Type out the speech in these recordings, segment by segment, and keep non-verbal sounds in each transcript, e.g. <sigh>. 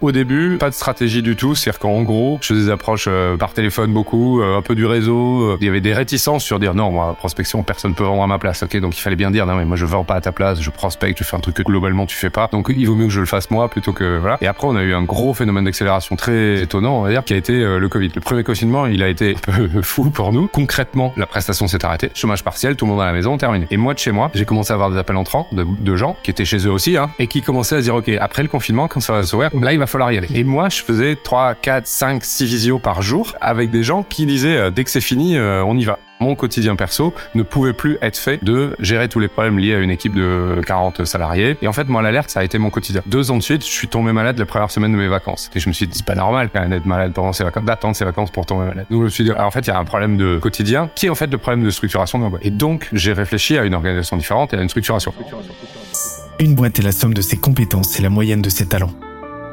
Au début, pas de stratégie du tout, c'est-à-dire qu'en gros, je faisais des approches euh, par téléphone beaucoup, euh, un peu du réseau. Il y avait des réticences sur dire non, moi, prospection, personne peut vendre à ma place. Ok, donc il fallait bien dire non, mais moi je vends pas à ta place, je prospecte, je fais un truc que globalement tu fais pas. Donc il vaut mieux que je le fasse moi plutôt que voilà. Et après, on a eu un gros phénomène d'accélération très étonnant, on va dire, qui a été euh, le Covid. Le premier confinement, il a été un peu <laughs> fou pour nous. Concrètement, la prestation s'est arrêtée, chômage partiel, tout le monde à la maison, terminé. Et moi de chez moi, j'ai commencé à avoir des appels entrants de, gens qui étaient chez eux aussi, hein, et qui commençaient à se dire ok, après le confinement, quand ça va s'ouvrir, là il va falloir y aller. Et moi, je faisais 3, 4, 5, 6 visios par jour avec des gens qui disaient euh, dès que c'est fini, euh, on y va. Mon quotidien perso ne pouvait plus être fait de gérer tous les problèmes liés à une équipe de 40 salariés. Et en fait, moi, l'alerte, ça a été mon quotidien. Deux ans de suite, je suis tombé malade la première semaine de mes vacances. Et je me suis dit, c'est pas normal quand même d'être malade pendant ses vacances, d'attendre ses vacances pour tomber malade. Donc, je me suis dit, en fait, il y a un problème de quotidien qui est en fait le problème de structuration de ma boîte. Et donc, j'ai réfléchi à une organisation différente et à une structuration. Une boîte est la somme de ses compétences et la moyenne de ses talents.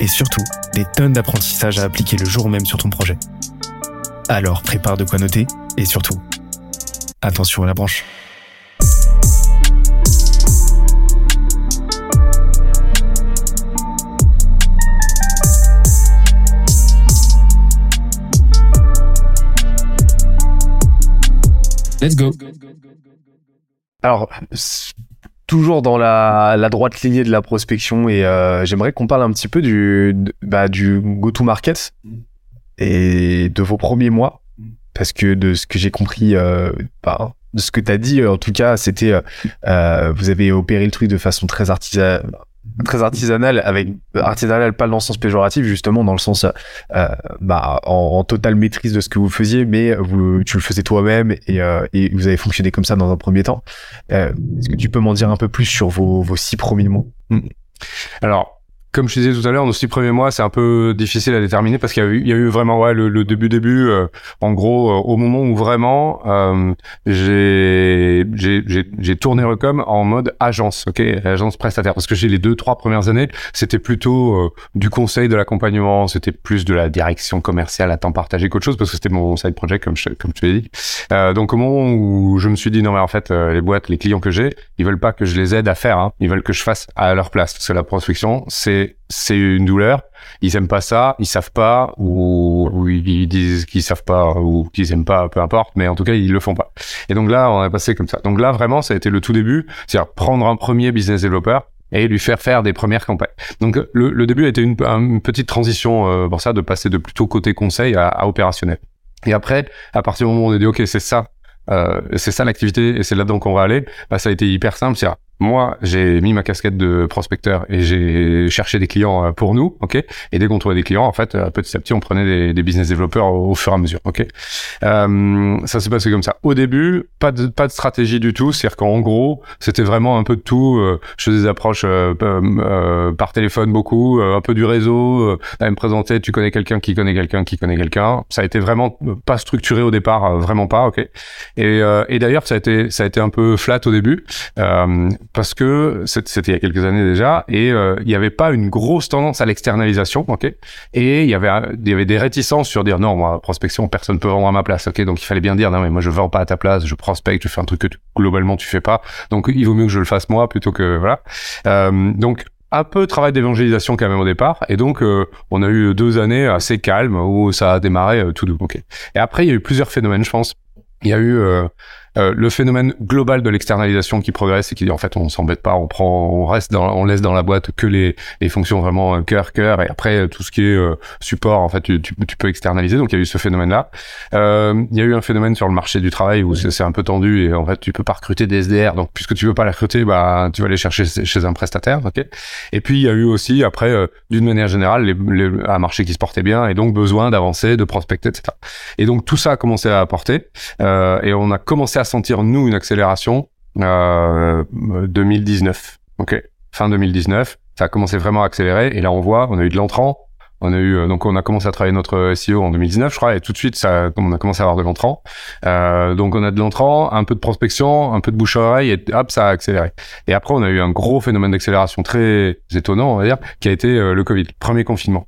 et surtout, des tonnes d'apprentissages à appliquer le jour même sur ton projet. Alors prépare de quoi noter, et surtout, attention à la branche. Let's go. Alors, toujours dans la, droite lignée de la prospection et euh, j'aimerais qu'on parle un petit peu du, bah, du go-to-market et de vos premiers mois. Parce que de ce que j'ai compris euh, bah, de ce que tu as dit en tout cas c'était euh, vous avez opéré le truc de façon très artisanale très artisanale avec artisanale pas dans le sens péjoratif justement dans le sens euh, bah en, en, totale maîtrise de ce que vous faisiez mais vous tu le faisais toi-même et, euh, et vous avez fonctionné comme ça dans un premier temps. Euh, est-ce que tu peux m'en dire un peu plus sur vos, vos six premiers mois? Alors comme je disais tout à l'heure, nos six premiers mois, c'est un peu difficile à déterminer parce qu'il y a eu, il y a eu vraiment ouais, le, le début début. Euh, en gros, euh, au moment où vraiment euh, j'ai tourné Recom en mode agence, ok, agence prestataire, parce que j'ai les deux trois premières années, c'était plutôt euh, du conseil, de l'accompagnement, c'était plus de la direction commerciale à temps partagé qu'autre chose parce que c'était mon side project comme je, comme tu l'as dit. Euh, donc au moment où je me suis dit non mais en fait les boîtes, les clients que j'ai, ils veulent pas que je les aide à faire, hein, ils veulent que je fasse à leur place parce que la prospection c'est c'est une douleur. Ils aiment pas ça, ils savent pas, ou, ils disent qu'ils savent pas, ou qu'ils aiment pas, peu importe, mais en tout cas, ils le font pas. Et donc là, on est passé comme ça. Donc là, vraiment, ça a été le tout début, c'est-à-dire prendre un premier business developer et lui faire faire des premières campagnes. Donc le, début a été une, petite transition euh, pour ça, de passer de plutôt côté conseil à, opérationnel. Et après, à partir du moment où on a dit, OK, c'est ça, euh, c'est ça l'activité et c'est là-dedans qu'on va aller, bah, ça a été hyper simple. C'est moi, j'ai mis ma casquette de prospecteur et j'ai cherché des clients euh, pour nous, ok? Et dès qu'on trouvait des clients, en fait, euh, petit à petit, on prenait des, business développeurs au, fur et à mesure, ok? Euh, ça s'est passé comme ça. Au début, pas de pas de stratégie du tout, c'est-à-dire qu'en gros, c'était vraiment un peu de tout. Euh, je faisais des approches par téléphone beaucoup, un peu du réseau. à me présenter, tu connais quelqu'un qui connaît quelqu'un qui connaît quelqu'un. Ça a été vraiment pas structuré au départ, vraiment pas, ok? Et, et d'ailleurs, ça a été ça a été un peu flat au début parce que c'était il y a quelques années déjà et euh, il n'y avait pas une grosse tendance à l'externalisation, ok? Et il y avait des réticences sur dire non, moi prospection, personne peut vendre à ma place, ok? Donc il fallait bien dire non mais moi je vends pas à ta place, je prospecte, je fais un truc que globalement tu fais pas, donc il vaut mieux que je le fasse moi plutôt que voilà. Euh, donc un peu de travail d'évangélisation quand même au départ et donc euh, on a eu deux années assez calmes où ça a démarré tout doux ok? Et après il y a eu plusieurs phénomènes je pense il y a eu euh, le phénomène global de l'externalisation qui progresse et qui dit en fait on s'embête pas, on prend, on reste dans, on laisse dans la boîte que les, les fonctions vraiment euh, cœur cœur et après euh, tout ce qui est support en fait tu, tu, tu, peux externaliser. Donc il y a eu ce phénomène là. il y a eu un phénomène sur le marché du travail où c'est un peu tendu et en fait tu peux pas recruter des SDR. Donc puisque tu veux pas les recruter, bah tu vas les chercher chez un prestataire, ok? Et puis il y a eu aussi après d'une manière générale les, les, un marché qui se portait bien et donc besoin d'avancer, de prospecter, etc. Et donc tout ça a commencé à apporter et on a commencé à sentir, nous, une accélération euh, 2019. Ok, fin 2019, ça a commencé vraiment à accélérer. Et là, on voit, on a eu de l'entrant, On a eu, euh, donc on a commencé à travailler notre SEO en 2019, je crois, et tout de suite, ça, on a commencé à avoir de l'entrant. Euh, donc on a de l'entrant, un peu de prospection, un peu de bouche à oreille, et hop, ça a accéléré. Et après, on a eu un gros phénomène d'accélération très étonnant, on va dire, qui a été euh, le Covid, premier confinement.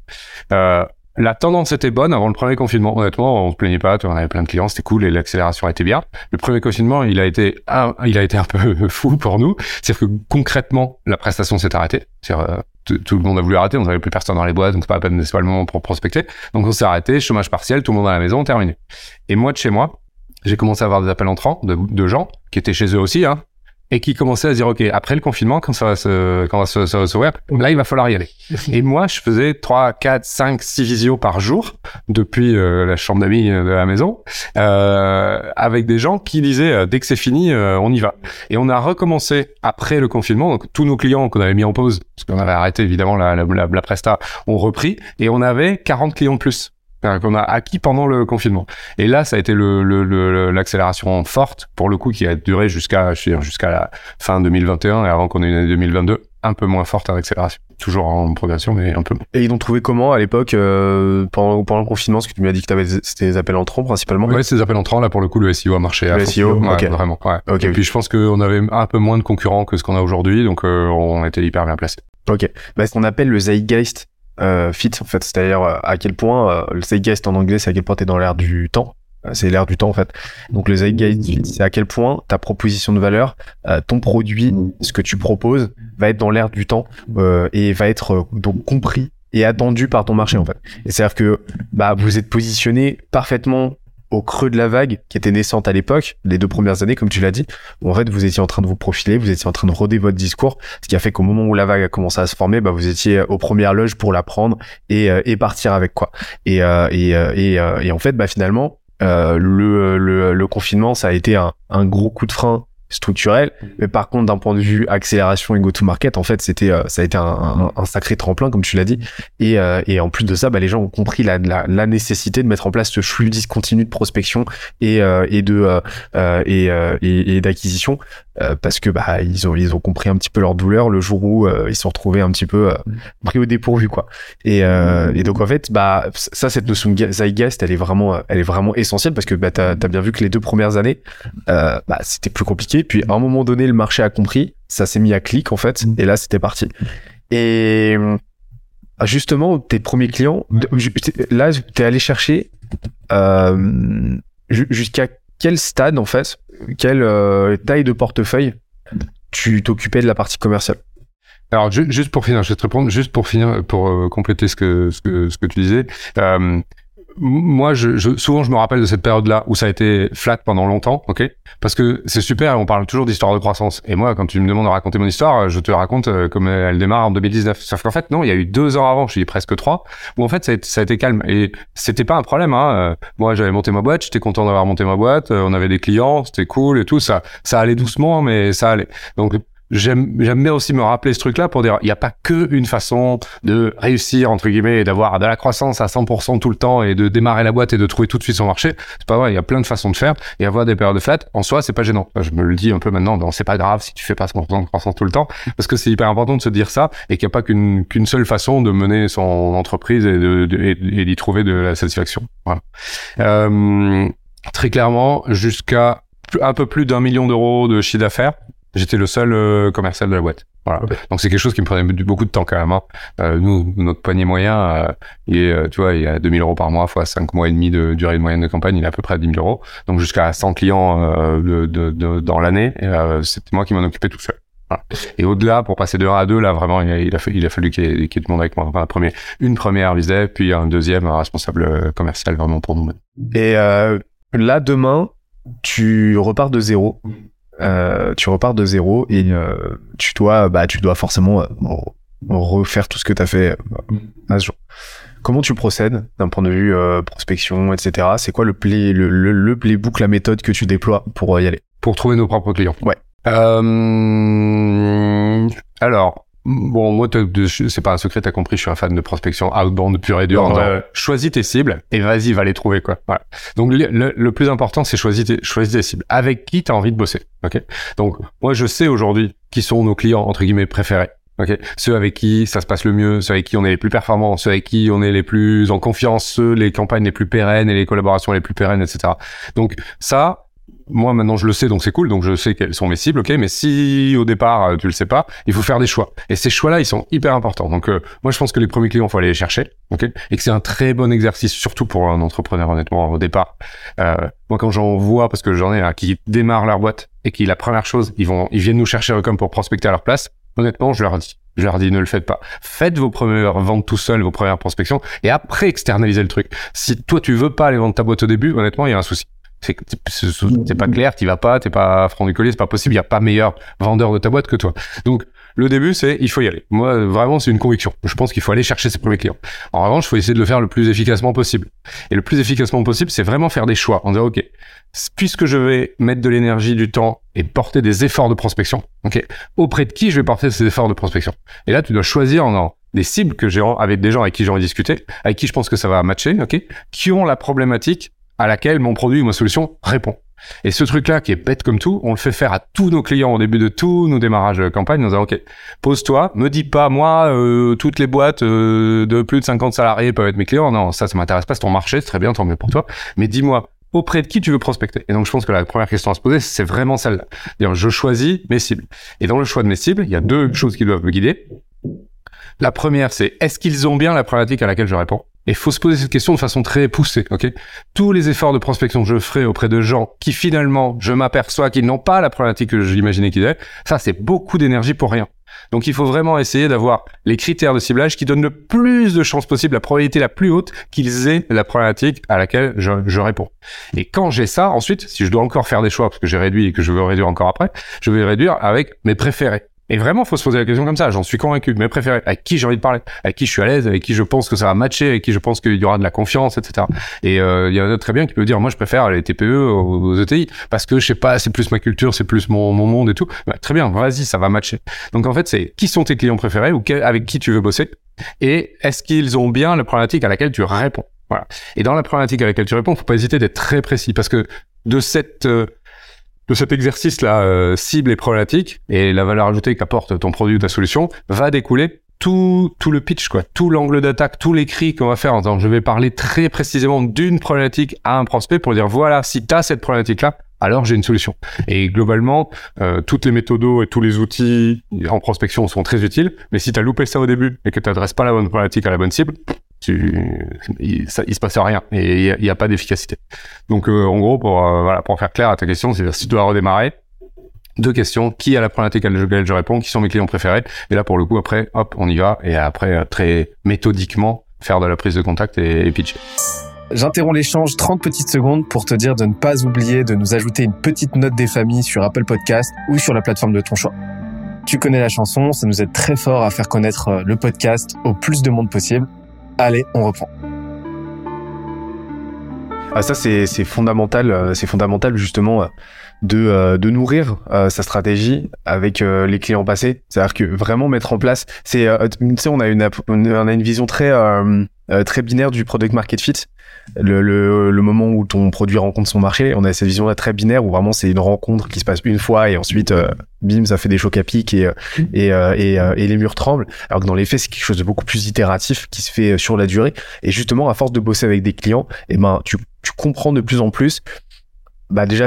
Euh, la tendance était bonne avant le premier confinement. Honnêtement, on se plaignait pas, on avait plein de clients, c'était cool et l'accélération était bien. Le premier confinement, il a été un, il a été un peu <laughs> fou pour nous. C'est-à-dire que concrètement, la prestation s'est arrêtée. Euh, tout le monde a voulu arrêter, on n'avait plus personne dans les boîtes, donc c'est pas à peine, c'est pas le moment pour prospecter. Donc on s'est arrêté, chômage partiel, tout le monde à la maison, terminé. Et moi de chez moi, j'ai commencé à avoir des appels entrants de, de gens qui étaient chez eux aussi, hein, et qui commençait à se dire ok après le confinement quand ça va se quand ça va se, se, là il va falloir y aller. <laughs> Et moi je faisais 3 4 5 6 visios par jour depuis euh, la chambre d'amis de la maison euh, avec des gens qui disaient euh, dès que c'est fini euh, on y va. Et on a recommencé après le confinement. Donc tous nos clients qu'on avait mis en pause parce qu'on avait arrêté évidemment la, la, la, la presta ont repris. Et on avait 40 clients de plus qu'on a acquis pendant le confinement. Et là, ça a été l'accélération le, le, forte, pour le coup, qui a duré jusqu'à jusqu'à la fin 2021 et avant qu'on ait une année 2022 un peu moins forte en accélération. Toujours en progression, mais un peu moins. Et ils ont trouvé comment à l'époque, euh, pendant, pendant le confinement, ce que tu m'as dit que tu avais c'était des appels entrants principalement Ouais, c'est des appels entrants. Là, pour le coup, le SEO a marché. Le SEO, ouais. Vraiment, ouais. Ok. Et puis, je pense qu'on avait un peu moins de concurrents que ce qu'on a aujourd'hui, donc euh, on était hyper bien placés. Ok. Bah, ce qu'on appelle le zeitgeist euh, fit en fait. C'est-à-dire euh, à quel point euh, le zeitgeist en anglais c'est à quel point t'es dans l'air du temps. C'est l'air du temps en fait. Donc le zeitgeist c'est à quel point ta proposition de valeur ton produit ce que tu proposes va être dans l'air du temps et va être donc compris et attendu par ton marché en fait. Et c'est à dire que bah vous êtes positionné parfaitement au creux de la vague qui était naissante à l'époque, les deux premières années, comme tu l'as dit, où en fait vous étiez en train de vous profiler, vous étiez en train de roder votre discours, ce qui a fait qu'au moment où la vague a commencé à se former, bah, vous étiez aux premières loges pour la prendre et, euh, et partir avec quoi. Et, euh, et, euh, et, euh, et en fait, bah, finalement, euh, le, le, le confinement, ça a été un gros coup de frein structurel. Mais par contre d'un point de vue accélération et go to market en fait c'était euh, ça a été un, un, un, sacré tremplin comme tu l'as dit. Et, euh, et en plus de ça bah, les gens ont compris la, la, la, nécessité de mettre en place ce flux discontinu de prospection et, euh, et de euh, et, et, et d'acquisition parce que bah ils ont ils ont compris un petit peu leur douleur le jour où ils se sont retrouvés un petit peu pris au dépourvu quoi. Et, et donc en fait bah ça cette notion de zeitgeist elle est vraiment elle est vraiment essentielle parce que bah t'as as bien vu que les deux premières années bah c'était plus compliqué. Puis à un moment donné, le marché a compris, ça s'est mis à clic en fait, et là c'était parti. Et justement, tes premiers clients, là, t'es allé chercher euh, jusqu'à quel stade en fait, quelle euh, taille de portefeuille tu t'occupais de la partie commerciale? Alors ju juste pour finir, je vais te répondre juste pour finir, pour euh, compléter ce que ce que ce tu disais. Euh, moi, je, je, souvent, je me rappelle de cette période-là où ça a été flat pendant longtemps, ok? Parce que c'est super, on parle toujours d'histoire de croissance. Et moi, quand tu me demandes de raconter mon histoire, je te raconte euh, comme elle démarre en 2019. Sauf qu'en fait, non, il y a eu deux ans avant, je suis presque trois, où en fait, ça a, ça a été calme. Et c'était pas un problème. Hein. Moi, j'avais monté ma boîte, j'étais content d'avoir monté ma boîte. On avait des clients, c'était cool et tout. Ça, ça allait doucement, mais ça allait. Donc j'aime bien aussi me rappeler ce truc là pour dire il n'y a pas que une façon de réussir entre guillemets et d'avoir de la croissance à 100% tout le temps et de démarrer la boîte et de trouver tout de suite son marché. C'est pas vrai il y a plein de façons de faire et avoir des périodes de flat en soi c'est pas gênant. Je me le dis un peu maintenant c'est pas grave si tu fais pas 100% de croissance tout le temps parce que c'est hyper important de se dire ça et qu'il n'y a pas qu'une qu'une seule façon de mener son entreprise et de et, d'y trouver de la satisfaction. Voilà. Euh, très clairement jusqu'à un peu plus d'un million d'euros de chiffre d'affaires J'étais le seul euh, commercial de la boîte. Voilà. Okay. Donc c'est quelque chose qui me prenait beaucoup de temps quand même. Hein. Euh, nous, notre panier moyen, euh, il est, tu vois, il y a 2000 euros par mois fois 5 mois et demi de durée de moyenne de campagne, il est à peu près à 10 000 euros. Donc jusqu'à 100 clients euh, de, de, de, dans l'année, c'était moi qui m'en occupais tout seul. Voilà. Et au-delà, pour passer de 1 à 2, là vraiment, il a, il a, fallu, il a fallu qu'il y, ait, qu y ait du monde avec moi. Enfin, premier, une première visée, puis un deuxième un responsable commercial vraiment pour nous. Et là, demain, tu repars de zéro. Euh, tu repars de zéro et euh, tu dois bah tu dois forcément euh, refaire tout ce que tu as fait à ce jour. Comment tu procèdes d'un point de vue prospection, etc. C'est quoi le, play, le, le, le, playbook, la méthode que tu déploies pour y aller? Pour trouver nos propres clients. Ouais. alors, Bon, moi, c'est pas un secret, t'as compris, je suis un fan de prospection outbound pure et dure. Choisis tes cibles et vas-y, va les trouver, quoi. Voilà. Donc, le, plus important, c'est choisir tes, choisis tes cibles. Avec qui t'as envie de bosser, ok? Donc, moi, je sais aujourd'hui qui sont nos clients, entre guillemets, préférés. Ok, ceux avec qui ça se passe le mieux, ceux avec qui on est les plus performants, ceux avec qui on est les plus en confiance, ceux les campagnes les plus pérennes et les collaborations les plus pérennes, etc. Donc ça, moi maintenant je le sais donc c'est cool donc je sais quelles sont mes cibles ok mais si au départ euh, tu le sais pas il faut faire des choix et ces choix là ils sont hyper importants donc euh, moi je pense que les premiers clients faut aller les chercher ok et que c'est un très bon exercice surtout pour un entrepreneur honnêtement au départ euh, moi quand j'en vois parce que j'en ai qui démarrent leur boîte et qui la première chose ils vont ils viennent nous chercher comme pour prospecter à leur place honnêtement je leur dis je leur dis ne le faites pas. Faites vos premières ventes tout seul, vos premières prospections, et après externalisez le truc. Si toi tu veux pas aller vendre ta boîte au début, honnêtement, il y a un souci c'est pas clair, tu vas pas, t'es pas franc du collier, c'est pas possible, il y a pas meilleur vendeur de ta boîte que toi. Donc le début c'est il faut y aller. Moi vraiment c'est une conviction. Je pense qu'il faut aller chercher ses premiers clients. En revanche, il faut essayer de le faire le plus efficacement possible. Et le plus efficacement possible, c'est vraiment faire des choix en disant OK, puisque je vais mettre de l'énergie, du temps et porter des efforts de prospection, OK, auprès de qui je vais porter ces efforts de prospection? Et là, tu dois choisir en des cibles que j'ai avec des gens avec qui j'ai envie de discuter, avec qui je pense que ça va matcher, OK, qui ont la problématique à laquelle mon produit ou ma solution répond. Et ce truc-là, qui est bête comme tout, on le fait faire à tous nos clients au début de tous nos démarrages campagne. Nous disant, OK, pose-toi, me dis pas, moi, euh, toutes les boîtes euh, de plus de 50 salariés peuvent être mes clients. Non, ça, ça m'intéresse pas, c'est ton marché, c'est très bien, tant mieux pour toi. Mais dis-moi, auprès de qui tu veux prospecter? Et donc, je pense que la première question à se poser, c'est vraiment celle-là. Je choisis mes cibles. Et dans le choix de mes cibles, il y a deux choses qui doivent me guider. La première, c'est est-ce qu'ils ont bien la problématique à laquelle je réponds? Et faut se poser cette question de façon très poussée, Tous les efforts de prospection que je ferai auprès de gens qui finalement, je m'aperçois qu'ils n'ont pas la problématique que j'imaginais qu'ils avaient, ça c'est beaucoup d'énergie pour rien. Donc il faut vraiment essayer d'avoir les critères de ciblage qui donnent le plus de chances possible, la probabilité la plus haute qu'ils aient la problématique à laquelle je, je réponds. Et quand j'ai ça, ensuite, si je dois encore faire des choix, parce que j'ai réduit et que je veux réduire encore après, je vais réduire avec mes préférés. Et vraiment, faut se poser la question comme ça. J'en suis convaincu. Mes préférés, avec qui j'ai envie de parler, avec qui je suis à l'aise, avec qui je pense que ça va matcher, avec qui je pense qu'il y aura de la confiance, etc. Et euh, il y en a très bien qui peut dire, moi, je préfère les TPE aux, ETI parce que je sais pas, c'est plus ma culture, c'est plus mon, mon monde et tout. Bah, très bien, vas-y, ça va matcher. Donc en fait, c'est qui sont tes clients préférés ou avec qui tu veux bosser? Et est-ce qu'ils ont bien la problématique à laquelle tu réponds? Voilà. Et dans la problématique à laquelle tu réponds, faut pas hésiter d'être très précis parce que de cette euh, de cet exercice-là, euh, cible et problématique, et la valeur ajoutée qu'apporte ton produit ou ta solution, va découler tout, tout le pitch, quoi, tout l'angle d'attaque, tous les cris qu'on va faire en je vais parler très précisément d'une problématique à un prospect pour dire voilà, si tu as cette problématique-là, alors j'ai une solution. Et globalement, euh, toutes les méthodos et tous les outils en prospection sont très utiles, mais si tu as loupé ça au début et que tu pas la bonne problématique à la bonne cible, tu, il, ça, il se passe rien et il n'y a, pas d'efficacité. Donc euh, en gros, pour euh, voilà, pour faire clair à ta question, c'est si tu dois redémarrer, deux questions qui a la problématique à laquelle je réponds, qui sont mes clients préférés, et là pour le coup après, hop, on y va et après euh, très méthodiquement faire de la prise de contact et, et pitcher. J'interromps l'échange 30 petites secondes pour te dire de ne pas oublier de nous ajouter une petite note des familles sur Apple Podcast ou sur la plateforme de ton choix. Tu connais la chanson, ça nous aide très fort à faire connaître le podcast au plus de monde possible. Allez, on reprend. Ah, ça c'est fondamental, euh, c'est fondamental justement euh, de, euh, de nourrir sa stratégie avec les clients passés. C'est-à-dire que vraiment mettre en place, c'est, tu sais, on a une, on a une vision très très binaire du product market fit le, le, le, moment où ton produit rencontre son marché, on a cette vision-là très binaire où vraiment c'est une rencontre qui se passe une fois et ensuite, euh, bim, ça fait des chocs à pic et, euh, et, euh, et, les murs tremblent. Alors que dans les faits, c'est quelque chose de beaucoup plus itératif qui se fait sur la durée. Et justement, à force de bosser avec des clients, eh ben, tu, tu comprends de plus en plus, bah, déjà,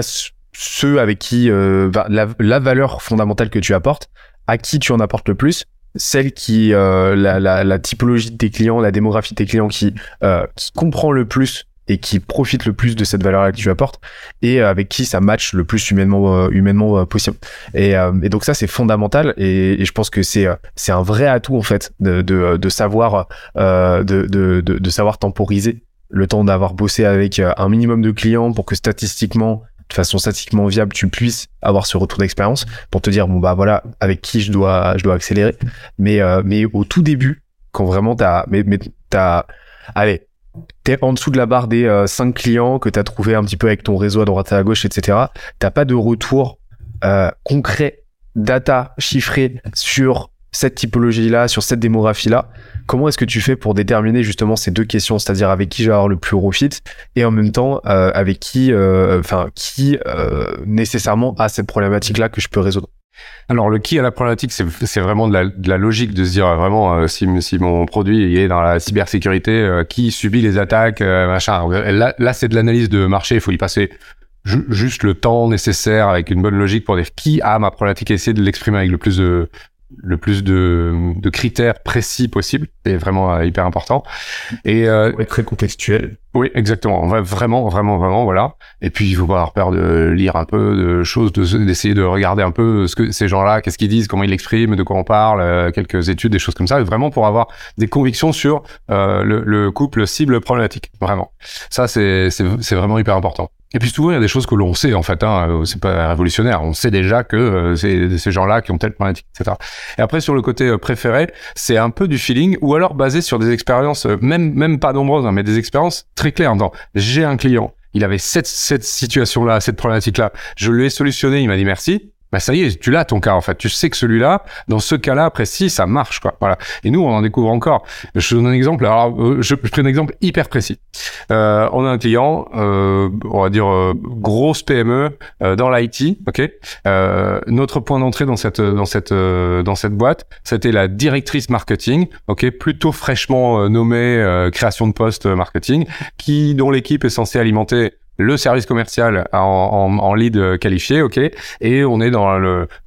ceux avec qui, la, la valeur fondamentale que tu apportes, à qui tu en apportes le plus celle qui euh, la, la, la, typologie de tes clients, la démographie de tes clients qui, euh, comprend le plus et qui profite le plus de cette valeur que tu apportes et avec qui ça match le plus humainement euh, humainement euh, possible. Et, euh, et, donc ça c'est fondamental et, et, je pense que c'est c'est un vrai atout en fait de, de, de savoir de, de, de, savoir temporiser le temps d'avoir bossé avec un minimum de clients pour que statistiquement de façon statistiquement viable, tu puisses avoir ce retour d'expérience pour te dire bon bah voilà avec qui je dois je dois accélérer. Mais euh, mais au tout début, quand vraiment t'as mais mais t'as allez t'es en dessous de la barre des euh, 5 clients que t'as trouvé un petit peu avec ton réseau à droite à gauche, etc. T'as pas de retour euh, concret, data chiffré sur cette typologie-là, sur cette démographie-là, comment est-ce que tu fais pour déterminer justement ces deux questions, c'est-à-dire avec qui je vais avoir le plus gros fit et en même temps euh, avec qui, euh, enfin qui euh, nécessairement a cette problématique-là que je peux résoudre? Alors le qui à la problématique, c'est vraiment de la, logique de se dire euh, vraiment euh, si, mon produit est dans la cybersécurité, qui subit les attaques, machin. Là, c'est de l'analyse de marché. Il faut y passer ju- juste le temps nécessaire avec une bonne logique pour dire qui a ma problématique et essayer de l'exprimer avec le plus de le plus de, de critères précis possible. C'est vraiment euh, hyper important. Et euh, Ouais, très contextuel. oui, exactement. Ouais, vraiment, vraiment, vraiment, voilà. Et puis, il faut pas avoir peur de lire un peu de choses, de- d'essayer de regarder un peu ce que ces gens-là, qu'est-ce qu'ils disent, comment ils l'expriment, de quoi on parle, euh, quelques études, des choses comme ça, et vraiment pour avoir des convictions sur euh, le, le couple cible problématique. Vraiment. Ça, c'est vraiment hyper important. Et puis souvent, il y a des choses que l'on sait, en fait. Hein, euh, c'est pas révolutionnaire. On sait déjà que euh, c'est ces gens-là qui ont telle problématique, etc. Et après, sur le côté euh, préféré, c'est un peu du feeling, ou alors basé sur des expériences, même même pas nombreuses, hein, mais des expériences très claires. Dans j'ai un client, il avait cette cette situation-là, cette problématique-là, je lui ai solutionné, il m'a dit merci. Bah ça y est, tu l'as ton cas en fait. Tu sais que celui-là, dans ce cas-là précis, ça marche quoi. Voilà. Et nous, on en découvre encore. Je te donne un exemple. Alors, euh, je, je prends un exemple hyper précis. Euh, on a un client, euh, on va dire euh, grosse PME euh, dans l'IT. Ok? Euh, notre point d'entrée dans cette dans cette dans cette boîte, c'était la directrice marketing. Ok? Plutôt fraîchement nommée création de poste marketing, qui dont l'équipe est censée alimenter le service commercial en, lead qualifié, ok, et on est dans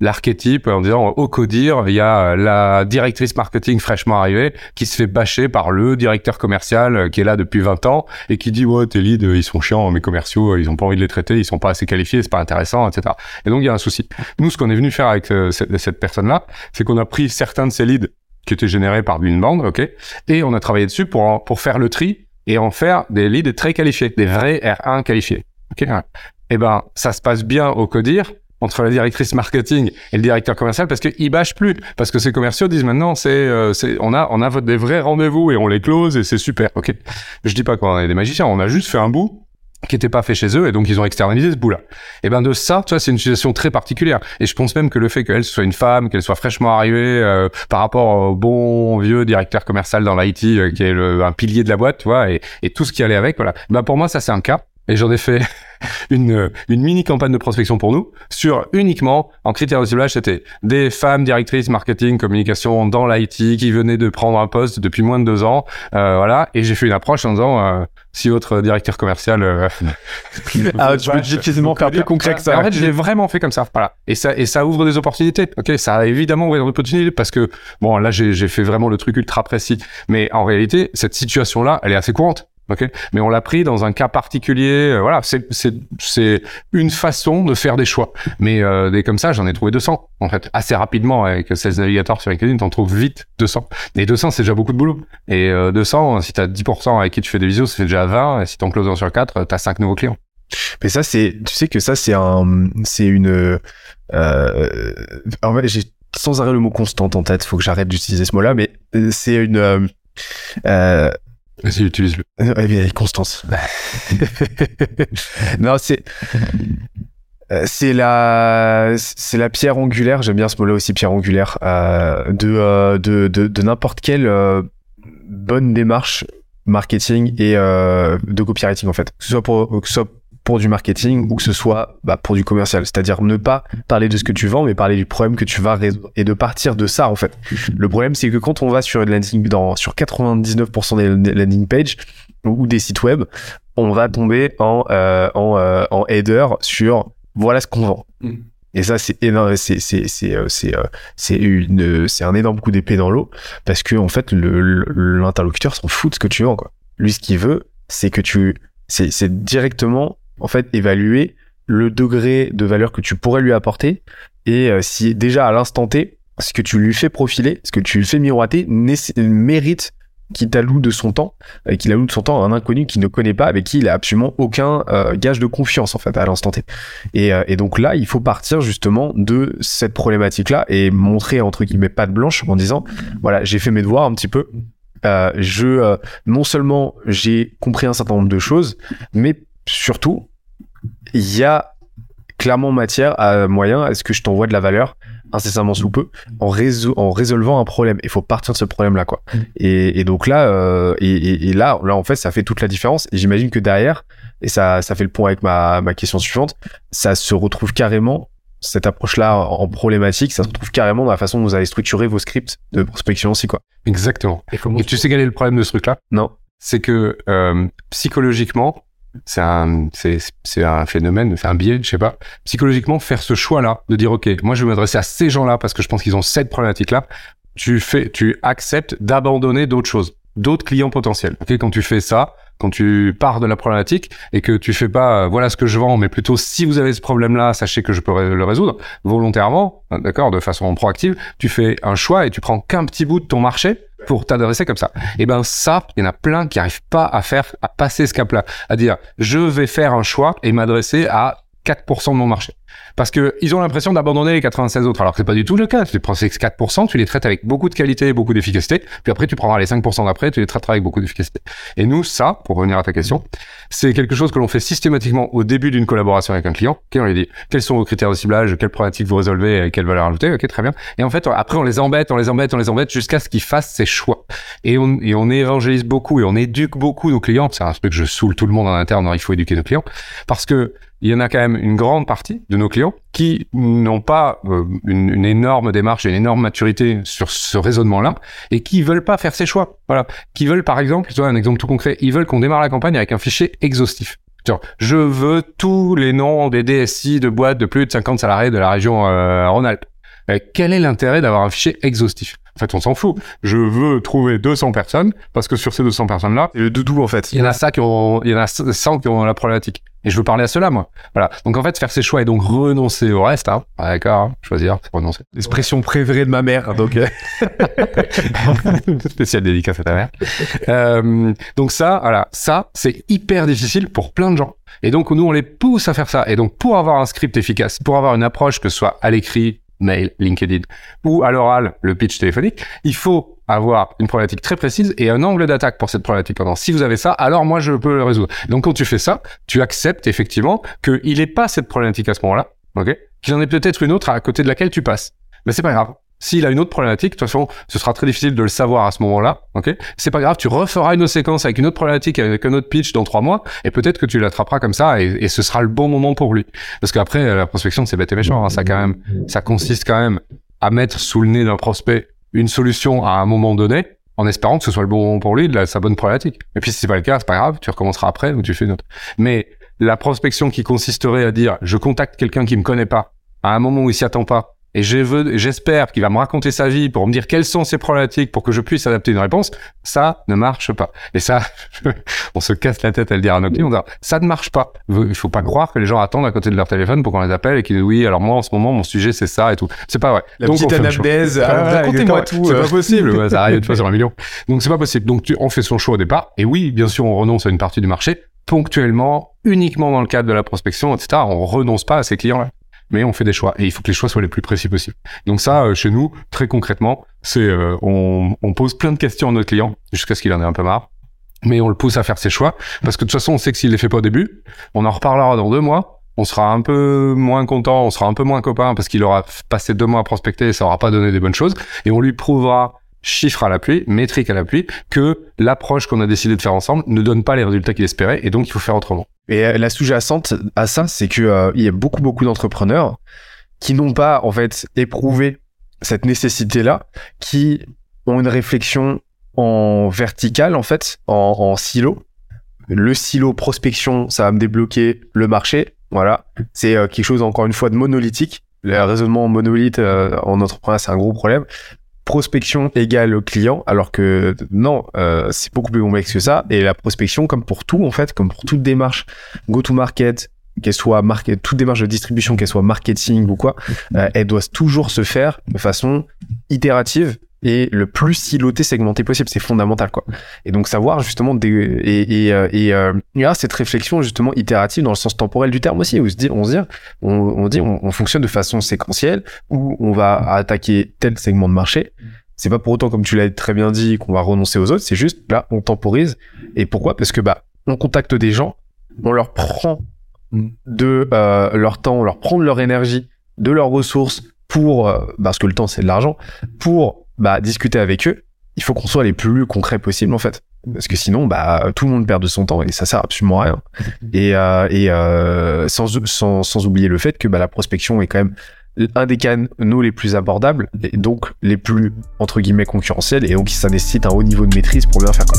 l'archétype en disant au codir, il y a la directrice marketing fraîchement arrivée qui se fait bâcher par le directeur commercial qui est là depuis 20 ans et qui dit ouais tes leads ils sont chiants, mes commerciaux ils ont pas envie de les traiter, ils sont pas assez qualifiés, c'est pas intéressant, etc. Et donc il y a un souci. Nous ce qu'on est venu faire avec euh, cette, cette personne-là, c'est qu'on a pris certains de ces leads qui étaient générés par une bande, ok, et on a travaillé dessus pour pour faire le tri et en faire des leads très qualifiés, des vrais R1 qualifiés. Ok. ouais. Eh ben, ça se passe bien au codir entre la directrice marketing et le directeur commercial parce qu'ils bâchent plus parce que ces commerciaux disent maintenant c'est euh, c'est on a on a des vrais rendez-vous et on les close et c'est super. Ok. Je dis pas qu'on est des magiciens, on a juste fait un bout qui était pas fait chez eux et donc ils ont externalisé ce bout-là. Et ben de ça, tu vois, c'est une situation très particulière. Et je pense même que le fait qu'elle soit une femme, qu'elle soit fraîchement arrivée euh, par rapport au bon vieux directeur commercial dans l'IT euh, qui est le, un pilier de la boîte, tu vois, et, et tout ce qui allait avec, voilà. Ben pour moi, ça c'est un cas. Et j'en ai fait <laughs> une, une mini campagne de prospection pour nous sur uniquement en critères de ciblage, c'était des femmes directrices marketing, communication dans l'IT qui venaient de prendre un poste depuis moins de deux ans, euh, voilà. Et j'ai fait une approche en disant euh, si votre directeur commercial euh, <laughs> Ah, tu peux difficilement faire plus concret que ça. en fait, je l'ai vraiment fait comme ça. Voilà. Et ça, et ça ouvre des opportunités. Ok, ça a évidemment ouvert des opportunités parce que bon, là, j'ai, j'ai fait vraiment le truc ultra précis. Mais en réalité, cette situation-là, elle est assez courante. Ok, mais on l'a pris dans un cas particulier. euh, voilà, c'est, une façon de faire des choix. Mais euh, des comme ça, j'en ai trouvé 200 en fait, assez rapidement avec Sales Navigator sur LinkedIn. T'en trouves vite 200. Et 200, c'est déjà beaucoup de boulot. Et euh, 200, si t'as 10% avec qui tu fais des visios, ça fait déjà 20. Et si t'en closes un sur 4, t'as 5 nouveaux clients. Mais ça, c'est, tu sais que ça, c'est un, c'est une, euh, en fait, j'ai sans arrêt le mot constante en tête. Faut que j'arrête d'utiliser ce mot-là, mais euh, c'est une, euh, Vas-y, utilise-le. Eh bien, Constance. <laughs> non, c'est euh, c'est la c'est la pierre angulaire. J'aime bien ce mot-là aussi, pierre angulaire, euh, de, euh, de de de n'importe quelle euh, bonne démarche marketing et de copywriting en fait, que ce soit pour que ce soit pour du marketing ou que ce soit bah, pour du commercial. C'est-à-dire ne pas parler de ce que tu vends, mais parler du problème que tu vas résoudre et de partir de ça en fait. <laughs> Le problème, c'est que quand on va sur une landing, dans, sur 99% des landing pages ou des sites web, on va tomber en, euh, en, euh, en header sur voilà ce qu'on vend. Mm. Et ça, c'est énorme, c'est, c'est, c'est, euh, c'est, euh, c'est une, c'est un énorme coup d'épée dans l'eau parce que, en fait, le, le- l'interlocuteur s'en fout de ce que tu vends, quoi. Lui, ce qu'il veut, c'est que tu, c'est, c'est directement, en fait, évaluer le degré de valeur que tu pourrais lui apporter et euh, si déjà à l'instant T, ce que tu lui fais profiler, ce que tu lui fais miroiter, mérite qu'il t'alloue de son temps, et qu'il alloue de son temps à un inconnu qu'il ne connaît pas, avec qui il a absolument aucun euh, gage de confiance en fait à l'instant T. Et, euh, et donc là, il faut partir justement de cette problématique-là et montrer entre guillemets pas de blanche en disant voilà, j'ai fait mes devoirs un petit peu. Euh, je euh, non seulement j'ai compris un certain nombre de choses, mais surtout il y a clairement matière à moyen à ce que je t'envoie de la valeur incessamment sous peu en, résol- en résolvant un problème. Il faut partir de ce problème-là, quoi. Et, et donc là, euh, et, et- et là, là, en fait, ça fait toute la différence. Et j'imagine que derrière, et ça, ça fait le point avec ma, ma question suivante, ça se retrouve carrément cette approche-là en problématique, ça se retrouve carrément dans la façon dont vous allez structurer vos scripts de prospection aussi, quoi. Exactement. Et tu sais quel est le problème de ce truc-là? Non. C'est que euh, psychologiquement, c'est un, c'est, un phénomène, c'est un biais, je sais pas. Psychologiquement, faire ce choix-là, de dire ok, moi je vais m'adresser à ces gens-là parce que je pense qu'ils ont cette problématique-là, tu fais, tu acceptes d'abandonner d'autres choses, d'autres clients potentiels. Ok, quand tu fais ça, quand tu pars de la problématique et que tu fais pas, euh, voilà ce que je vends, mais plutôt si vous avez ce problème-là, sachez que je peux le résoudre volontairement, hein, d'accord, de façon proactive. Tu fais un choix et tu prends qu'un petit bout de ton marché pour t'adresser comme ça. Et ben ça, il y en a plein qui arrivent pas à faire, à passer ce cap-là, à dire je vais faire un choix et m'adresser à 4% de mon marché. Parce que ils ont l'impression d'abandonner les 96 autres, alors que c'est pas du tout le cas. Tu prends ces 4%, tu les traites avec beaucoup de qualité, beaucoup d'efficacité, puis après tu prendras les 5% d'après, tu les traiteras avec beaucoup d'efficacité. Et nous, ça, pour revenir à ta question, c'est quelque chose que l'on fait systématiquement au début d'une collaboration avec un client. Ok, on lui dit quels sont vos critères de ciblage, quelles problématiques vous résolvez, et quelle valeur ajoutée. Ok, très bien. Et en fait, après, on les embête, on les embête, on les embête jusqu'à ce qu'ils fassent ses choix. Et on, et on évangélise beaucoup et on éduque beaucoup nos clients. C'est un truc que je saoule tout le monde en interne. Il faut éduquer nos clients parce que il y en a quand même une grande partie de nos clients qui n'ont pas euh, une, énorme démarche, une énorme maturité sur ce raisonnement-là et qui veulent pas faire ces choix. Voilà, qui veulent par exemple, te donne un exemple tout concret, ils veulent qu'on démarre la campagne avec un fichier exhaustif. Je veux tous les noms des DSI de boîtes de plus de 50 salariés de la région euh, Rhône-Alpes. Euh, quel est l'intérêt d'avoir un fichier exhaustif? En fait, on s'en fout. Je veux trouver 200 personnes parce que sur ces 200 personnes-là, le doudou, en fait. il y en a ça qui ont, il y en a 100 qui ont la problématique. Et je veux parler à ceux-là, moi. Voilà. Donc, en fait, faire ses choix et donc renoncer au reste, hein. Ah, D'accord, hein. choisir, renoncer. L'expression préférée de ma mère, donc... <laughs> <laughs> euh, Spécial dédicace à ta mère. Euh, donc ça, voilà, ça, c'est hyper difficile pour plein de gens. Et donc, nous, on les pousse à faire ça. Et donc, pour avoir un script efficace, pour avoir une approche que ce soit à l'écrit, mail, LinkedIn, ou à l'oral, le pitch téléphonique, il faut avoir une problématique très précise et un angle d'attaque pour cette problématique. Pendant, si vous avez ça, alors moi, je peux le résoudre. Donc, quand tu fais ça, tu acceptes effectivement qu'il n'ait pas cette problématique à ce moment-là, ok? Qu'il en ait peut-être une autre à côté de laquelle tu passes. Mais c'est pas grave. S'il a une autre problématique, de toute façon, ce sera très difficile de le savoir à ce moment-là, ok? C'est pas grave, tu referas une autre séquence avec une autre problématique, avec un autre pitch dans trois mois, et peut-être que tu l'attraperas comme ça, et, ce sera le bon moment pour lui. Parce qu'après, la prospection, c'est bête et méchant, hein, ça quand même, ça consiste quand même à mettre sous le nez d'un prospect une solution à un moment donné, en espérant que ce soit le bon moment pour lui, de sa bonne problématique. Et puis si c'est pas le cas, c'est pas grave, tu recommenceras après ou tu fais une autre. Mais la prospection qui consisterait à dire je contacte quelqu'un qui me connaît pas à un moment où il s'y attend pas et je j'espère qu'il va me raconter sa vie pour me dire quelles sont ses problématiques pour que je puisse adapter une réponse, ça ne marche pas. Et ça, <laughs> on se casse la tête à le dire à nos clients, on dit, ça ne marche pas. Il faut pas croire que les gens attendent à côté de leur téléphone pour qu'on les appelle et qu'ils disent oui, alors moi en ce moment mon sujet c'est ça et tout. C'est pas vrai. La Donc, petite anamnèse, Ah, alors, ouais, racontez-moi tout. C'est euh. pas possible. Ouais, ça arrive <laughs> une fois sur un million. Donc c'est pas possible. Donc tu- on fait son choix au départ. Et oui, bien sûr, on renonce à une partie du marché ponctuellement, uniquement dans le cadre de la prospection, etc. On renonce pas à ces clients-là. Mais on fait des choix et il faut que les choix soient les plus précis possibles. Donc ça, euh, chez nous, très concrètement, c'est euh, on, on pose plein de questions à notre client jusqu'à ce qu'il en ait un peu marre. Mais on le pousse à faire ses choix parce que de toute façon, on sait que s'il les fait pas au début, on en reparlera dans deux mois. On sera un peu moins content, on sera un peu moins copain parce qu'il aura passé deux mois à prospecter et ça aura pas donné des bonnes choses. Et on lui prouvera chiffre à l'appui, métrique à l'appui, que l'approche qu'on a décidé de faire ensemble ne donne pas les résultats qu'il espérait et donc il faut faire autrement. Et euh, la sous-jacente à ça, c'est que euh, il y a beaucoup beaucoup d'entrepreneurs qui n'ont pas en fait éprouvé cette nécessité-là, qui ont une réflexion en verticale en fait, en, silo. Le silo prospection, ça va me débloquer le marché. Voilà, c'est euh, quelque chose encore une fois de monolithique. Le raisonnement monolithe en entrepreneur, c'est un gros problème. Prospection égale client, alors que non, euh, c'est beaucoup plus complexe que ça. Et la prospection, comme pour tout en fait, comme pour toute démarche go-to-market, qu'elle soit market, toute démarche de distribution, qu'elle soit marketing ou quoi, euh, elle doit toujours se faire de façon itérative et le plus siloté, segmenté possible. C'est fondamental, quoi. Et donc savoir justement des, et et euh, et euh, il y a cette réflexion justement itérative dans le sens temporel du terme aussi. Où se dit, on se dit, on, on dit, on, on fonctionne de façon séquentielle où on va attaquer tel segment de marché. C'est pas pour autant, comme tu l'as très bien dit, qu'on va renoncer aux autres. C'est juste là, on temporise. Et pourquoi? Parce que bah, on contacte des gens, on leur prend de euh, leur temps, on leur prend de leur énergie, de leurs ressources pour, euh, parce que le temps c'est de l'argent, pour bah, discuter avec eux. Il faut qu'on soit les plus concrets possible en fait. parce que sinon, bah, tout le monde perd de son temps et ça sert absolument à rien. <laughs> Et, euh, et euh, sans, sans, sans oublier le fait que bah, la prospection est quand même un des canaux les plus abordables et donc les plus entre guillemets concurrentiels et donc ça nécessite un haut niveau de maîtrise pour bien faire quoi.